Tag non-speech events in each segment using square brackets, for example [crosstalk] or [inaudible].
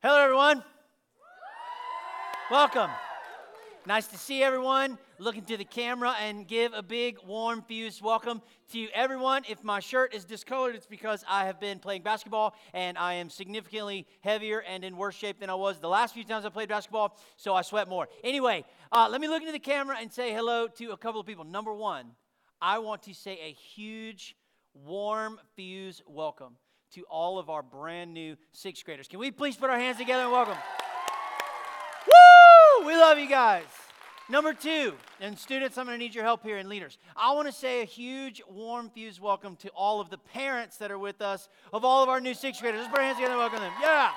Hello, everyone. Welcome. Nice to see everyone. Looking to the camera and give a big, warm, fused welcome to you, everyone. If my shirt is discolored, it's because I have been playing basketball and I am significantly heavier and in worse shape than I was the last few times I played basketball, so I sweat more. Anyway, uh, let me look into the camera and say hello to a couple of people. Number one, I want to say a huge, warm, fused welcome to all of our brand new sixth graders. Can we please put our hands together and welcome? Woo! We love you guys. Number two, and students, I'm going to need your help here, and leaders. I want to say a huge, warm, fused welcome to all of the parents that are with us of all of our new sixth graders. Let's put our hands together and welcome them. Yeah.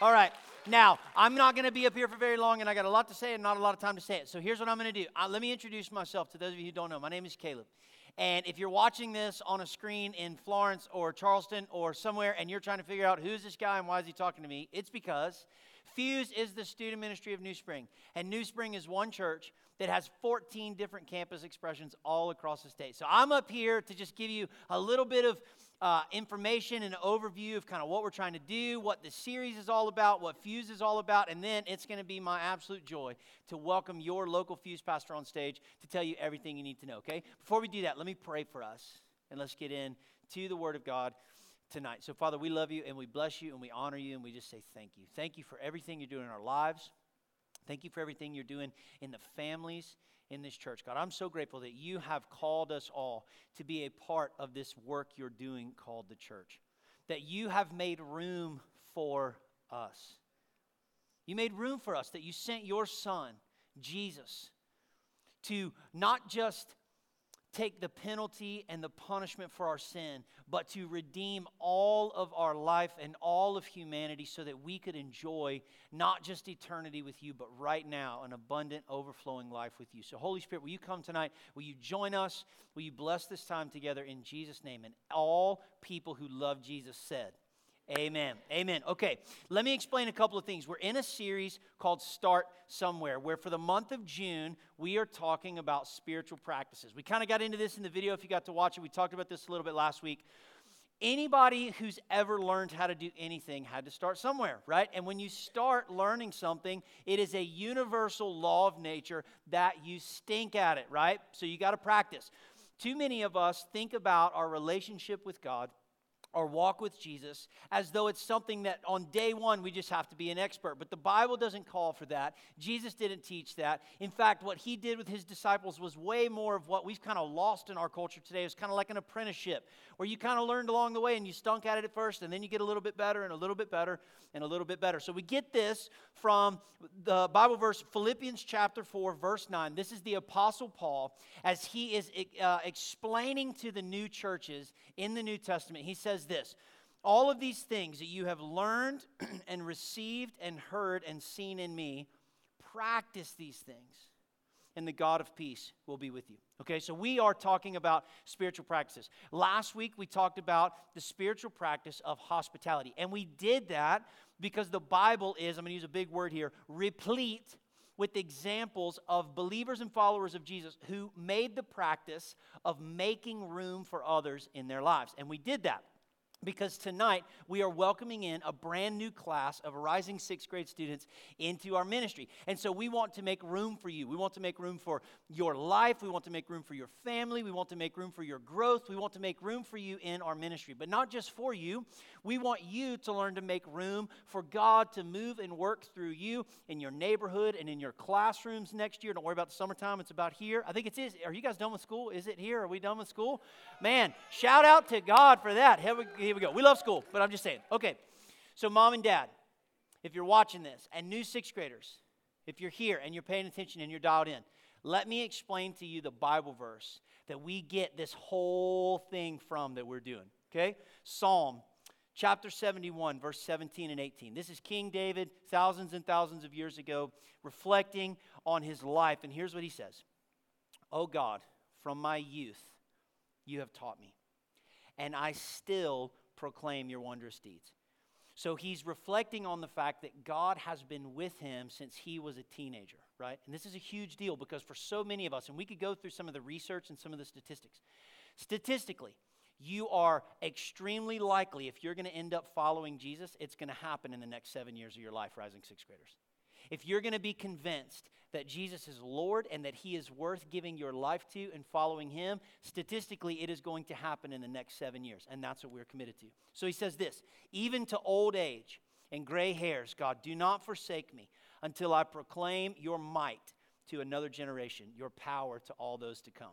All right. Now, I'm not going to be up here for very long, and I got a lot to say and not a lot of time to say it. So here's what I'm going to do. Uh, let me introduce myself to those of you who don't know. My name is Caleb. And if you're watching this on a screen in Florence or Charleston or somewhere and you're trying to figure out who's this guy and why is he talking to me, it's because Fuse is the student ministry of New Spring. And New Spring is one church that has 14 different campus expressions all across the state. So I'm up here to just give you a little bit of uh, information and overview of kind of what we're trying to do, what the series is all about, what Fuse is all about, and then it's going to be my absolute joy to welcome your local Fuse pastor on stage to tell you everything you need to know, okay? Before we do that, let me pray for us and let's get in to the Word of God tonight. So, Father, we love you and we bless you and we honor you and we just say thank you. Thank you for everything you're doing in our lives. Thank you for everything you're doing in the families in this church. God, I'm so grateful that you have called us all to be a part of this work you're doing called the church. That you have made room for us. You made room for us, that you sent your son, Jesus, to not just take the penalty and the punishment for our sin, but to redeem all of our life and all of humanity so that we could enjoy not just eternity with you, but right now an abundant, overflowing life with you. So, Holy Spirit, will you come tonight? Will you join us? Will you bless this time together in Jesus' name? And all people who love Jesus said, Amen. Amen. Okay, let me explain a couple of things. We're in a series called Start Somewhere, where for the month of June, we are talking about spiritual practices. We kind of got into this in the video if you got to watch it. We talked about this a little bit last week. Anybody who's ever learned how to do anything had to start somewhere, right? And when you start learning something, it is a universal law of nature that you stink at it, right? So you got to practice. Too many of us think about our relationship with God or walk with Jesus as though it's something that on day one we just have to be an expert. But the Bible doesn't call for that. Jesus didn't teach that. In fact, what he did with his disciples was way more of what we've kind of lost in our culture today. It's kind of like an apprenticeship where you kind of learned along the way and you stunk at it at first and then you get a little bit better and a little bit better and a little bit better. So we get this from the Bible verse Philippians chapter 4, verse 9. This is the Apostle Paul as he is uh, explaining to the new churches in the New Testament. He says this All of these things that you have learned [clears throat] and received and heard and seen in me, practice these things and the God of peace will be with you. Okay, so we are talking about spiritual practices. Last week we talked about the spiritual practice of hospitality, and we did that because the Bible is, I'm going to use a big word here, replete with examples of believers and followers of Jesus who made the practice of making room for others in their lives. And we did that because tonight we are welcoming in a brand new class of rising sixth grade students into our ministry. And so we want to make room for you. We want to make room for your life. We want to make room for your family. We want to make room for your growth. We want to make room for you in our ministry. But not just for you, we want you to learn to make room for God to move and work through you in your neighborhood and in your classrooms next year. Don't worry about the summertime, it's about here. I think it is. Are you guys done with school? Is it here? Are we done with school? Man, shout out to God for that. Here we, here we go. We love school, but I'm just saying. Okay, so mom and dad, if you're watching this, and new sixth graders, if you're here and you're paying attention and you're dialed in, let me explain to you the Bible verse that we get this whole thing from that we're doing. Okay? Psalm chapter 71, verse 17 and 18. This is King David, thousands and thousands of years ago, reflecting on his life. And here's what he says Oh God, from my youth you have taught me, and I still proclaim your wondrous deeds. So he's reflecting on the fact that God has been with him since he was a teenager, right? And this is a huge deal because for so many of us, and we could go through some of the research and some of the statistics. Statistically, you are extremely likely, if you're going to end up following Jesus, it's going to happen in the next seven years of your life, rising sixth graders. If you're going to be convinced that Jesus is Lord and that He is worth giving your life to and following Him, statistically, it is going to happen in the next seven years. And that's what we're committed to. So He says this even to old age and gray hairs, God, do not forsake me until I proclaim your might to another generation, your power to all those to come.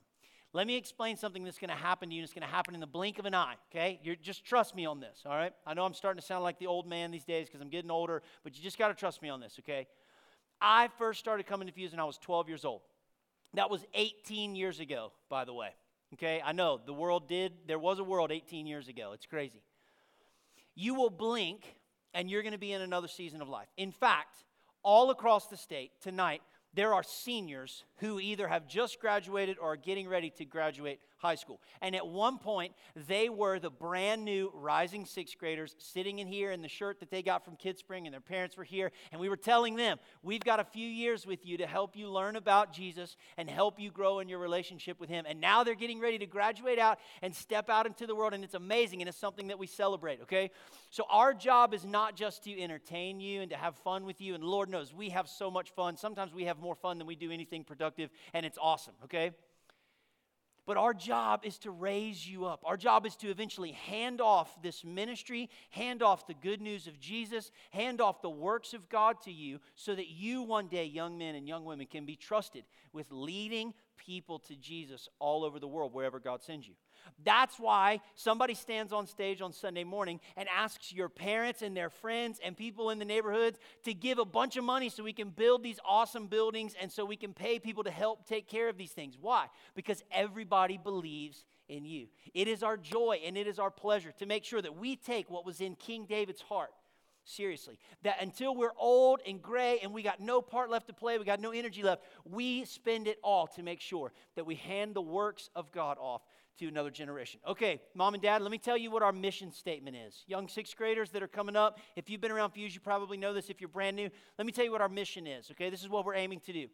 Let me explain something that's going to happen to you, and it's going to happen in the blink of an eye, okay? You're, just trust me on this, all right? I know I'm starting to sound like the old man these days because I'm getting older, but you just got to trust me on this, okay? I first started coming to Fuse when I was 12 years old. That was 18 years ago, by the way. Okay, I know the world did, there was a world 18 years ago. It's crazy. You will blink and you're going to be in another season of life. In fact, all across the state tonight, there are seniors who either have just graduated or are getting ready to graduate high school. And at one point, they were the brand new rising sixth graders sitting in here in the shirt that they got from Kidspring, and their parents were here. And we were telling them, We've got a few years with you to help you learn about Jesus and help you grow in your relationship with Him. And now they're getting ready to graduate out and step out into the world, and it's amazing, and it's something that we celebrate, okay? So our job is not just to entertain you and to have fun with you, and Lord knows we have so much fun. Sometimes we have more fun than we do anything productive, and it's awesome, okay? But our job is to raise you up. Our job is to eventually hand off this ministry, hand off the good news of Jesus, hand off the works of God to you so that you one day, young men and young women, can be trusted with leading people to Jesus all over the world, wherever God sends you. That's why somebody stands on stage on Sunday morning and asks your parents and their friends and people in the neighborhoods to give a bunch of money so we can build these awesome buildings and so we can pay people to help take care of these things. Why? Because everybody believes in you. It is our joy and it is our pleasure to make sure that we take what was in King David's heart seriously. That until we're old and gray and we got no part left to play, we got no energy left, we spend it all to make sure that we hand the works of God off to another generation. Okay, mom and dad, let me tell you what our mission statement is. Young sixth graders that are coming up, if you've been around Fuse, you probably know this. If you're brand new, let me tell you what our mission is. Okay, this is what we're aiming to do.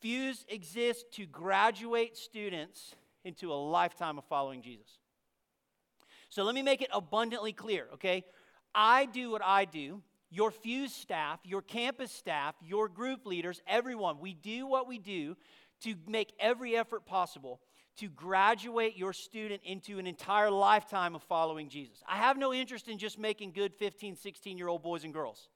Fuse exists to graduate students into a lifetime of following Jesus. So let me make it abundantly clear, okay? I do what I do. Your Fuse staff, your campus staff, your group leaders, everyone, we do what we do to make every effort possible to graduate your student into an entire lifetime of following Jesus. I have no interest in just making good 15, 16 year old boys and girls.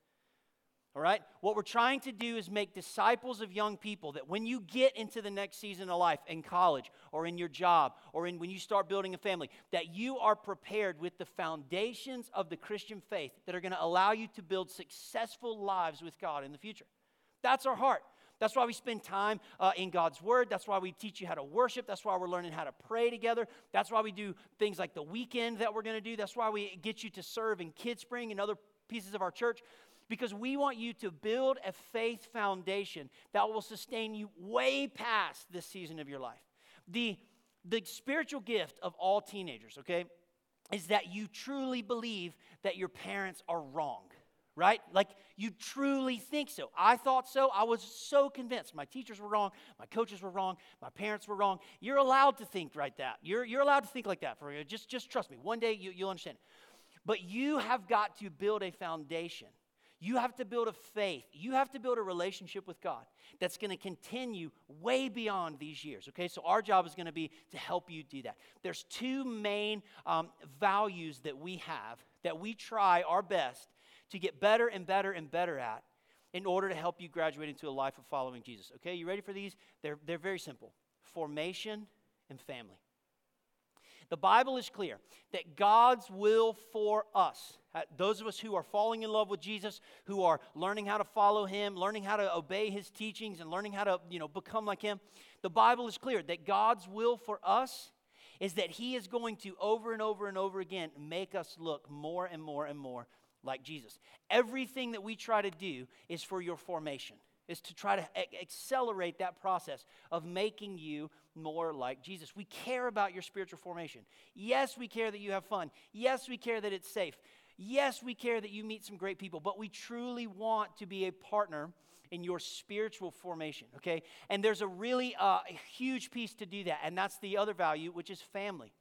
All right? What we're trying to do is make disciples of young people that when you get into the next season of life in college or in your job or in when you start building a family that you are prepared with the foundations of the Christian faith that are going to allow you to build successful lives with God in the future. That's our heart. That's why we spend time uh, in God's Word. That's why we teach you how to worship. That's why we're learning how to pray together. That's why we do things like the weekend that we're going to do. That's why we get you to serve in Kidspring and other pieces of our church because we want you to build a faith foundation that will sustain you way past this season of your life. The, the spiritual gift of all teenagers, okay, is that you truly believe that your parents are wrong right? Like you truly think so. I thought so. I was so convinced. My teachers were wrong. My coaches were wrong. My parents were wrong. You're allowed to think right that. You're, you're allowed to think like that. For just, just trust me. One day you, you'll understand. But you have got to build a foundation. You have to build a faith. You have to build a relationship with God that's going to continue way beyond these years. Okay, so our job is going to be to help you do that. There's two main um, values that we have that we try our best to get better and better and better at in order to help you graduate into a life of following Jesus. Okay, you ready for these? They're, they're very simple formation and family. The Bible is clear that God's will for us, uh, those of us who are falling in love with Jesus, who are learning how to follow him, learning how to obey his teachings and learning how to, you know, become like him, the Bible is clear that God's will for us is that he is going to over and over and over again make us look more and more and more like Jesus. Everything that we try to do is for your formation, is to try to a- accelerate that process of making you more like Jesus. We care about your spiritual formation. Yes, we care that you have fun. Yes, we care that it's safe. Yes, we care that you meet some great people, but we truly want to be a partner in your spiritual formation, okay? And there's a really uh, huge piece to do that, and that's the other value, which is family.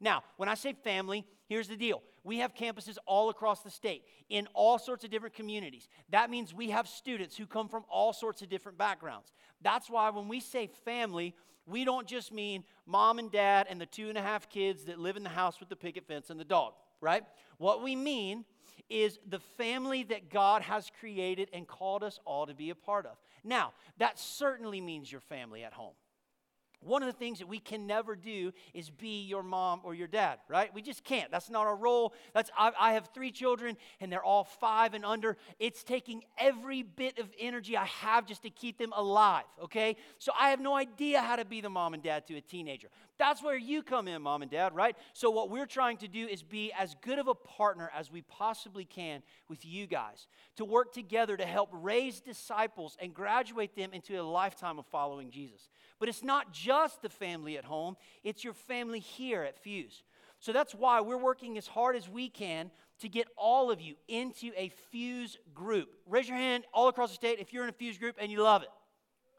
Now, when I say family, here's the deal. We have campuses all across the state in all sorts of different communities. That means we have students who come from all sorts of different backgrounds. That's why when we say family, we don't just mean mom and dad and the two and a half kids that live in the house with the picket fence and the dog, right? What we mean is the family that God has created and called us all to be a part of. Now, that certainly means your family at home. One of the things that we can never do is be your mom or your dad, right? We just can't. That's not our role. That's I, I, have three children, and they're all five and under. It's taking every bit of energy I have just to keep them alive. Okay, so I have no idea how to be the mom and dad to a teenager. That's where you come in, mom and dad, right? So what we're trying to do is be as good of a partner as we possibly can with you guys to work together to help raise disciples and graduate them into a lifetime of following Jesus. But it's not just the family at home, it's your family here at Fuse. So that's why we're working as hard as we can to get all of you into a Fuse group. Raise your hand all across the state if you're in a Fuse group and you love it.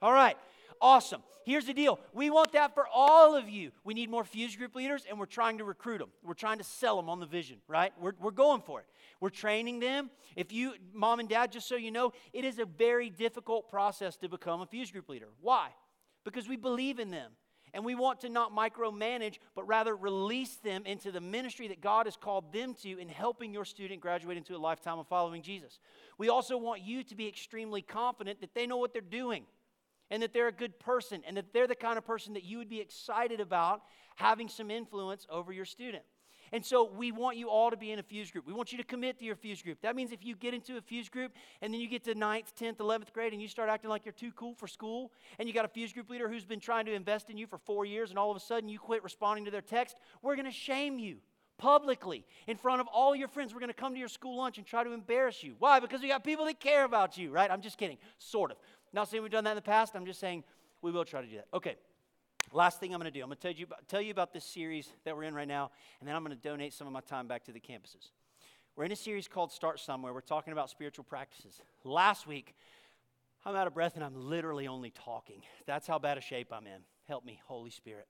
All right, awesome. Here's the deal we want that for all of you. We need more Fuse group leaders, and we're trying to recruit them. We're trying to sell them on the vision, right? We're, we're going for it. We're training them. If you, mom and dad, just so you know, it is a very difficult process to become a Fuse group leader. Why? because we believe in them. And we want to not micromanage, but rather release them into the ministry that God has called them to in helping your student graduate into a lifetime of following Jesus. We also want you to be extremely confident that they know what they're doing and that they're a good person and that they're the kind of person that you would be excited about having some influence over your student. And so we want you all to be in a fuse group. We want you to commit to your fuse group. That means if you get into a fuse group and then you get to 9th, 10th, 11th grade and you start acting like you're too cool for school and you got a fuse group leader who's been trying to invest in you for four years and all of a sudden you quit responding to their text, we're going to shame you publicly in front of all your friends. We're going to come to your school lunch and try to embarrass you. Why? Because we got people that care about you, right? I'm just kidding. Sort of. Not saying we've done that in the past. I'm just saying we will try to do that. Okay. Last thing I'm going to do, I'm going to tell you, tell you about this series that we're in right now, and then I'm going to donate some of my time back to the campuses. We're in a series called Start Somewhere. We're talking about spiritual practices. Last week, I'm out of breath and I'm literally only talking. That's how bad a shape I'm in. Help me, Holy Spirit.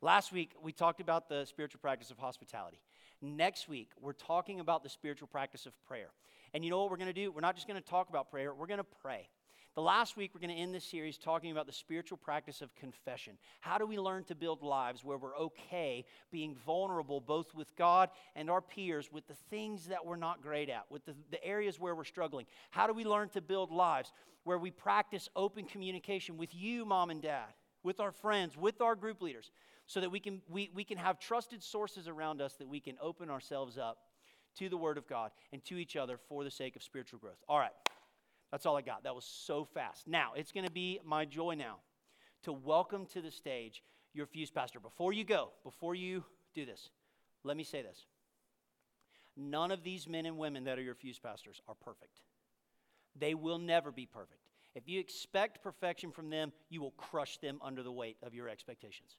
Last week, we talked about the spiritual practice of hospitality. Next week, we're talking about the spiritual practice of prayer. And you know what we're going to do? We're not just going to talk about prayer, we're going to pray. The last week, we're going to end this series talking about the spiritual practice of confession. How do we learn to build lives where we're okay being vulnerable both with God and our peers with the things that we're not great at, with the, the areas where we're struggling? How do we learn to build lives where we practice open communication with you, mom and dad, with our friends, with our group leaders, so that we can, we, we can have trusted sources around us that we can open ourselves up to the Word of God and to each other for the sake of spiritual growth? All right. That's all I got. That was so fast. Now, it's going to be my joy now to welcome to the stage your fuse pastor. Before you go, before you do this, let me say this. None of these men and women that are your fuse pastors are perfect. They will never be perfect. If you expect perfection from them, you will crush them under the weight of your expectations.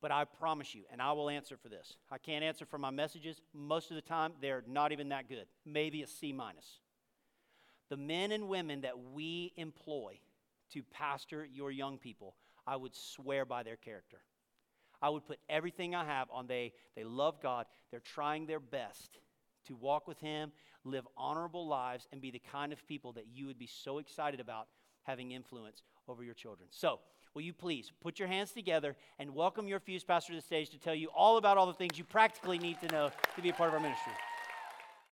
But I promise you, and I will answer for this. I can't answer for my messages. Most of the time, they're not even that good. Maybe a C minus the men and women that we employ to pastor your young people, I would swear by their character. I would put everything I have on they they love God, they're trying their best to walk with him, live honorable lives and be the kind of people that you would be so excited about having influence over your children. So, will you please put your hands together and welcome your fuse pastor to the stage to tell you all about all the things you practically need to know to be a part of our ministry.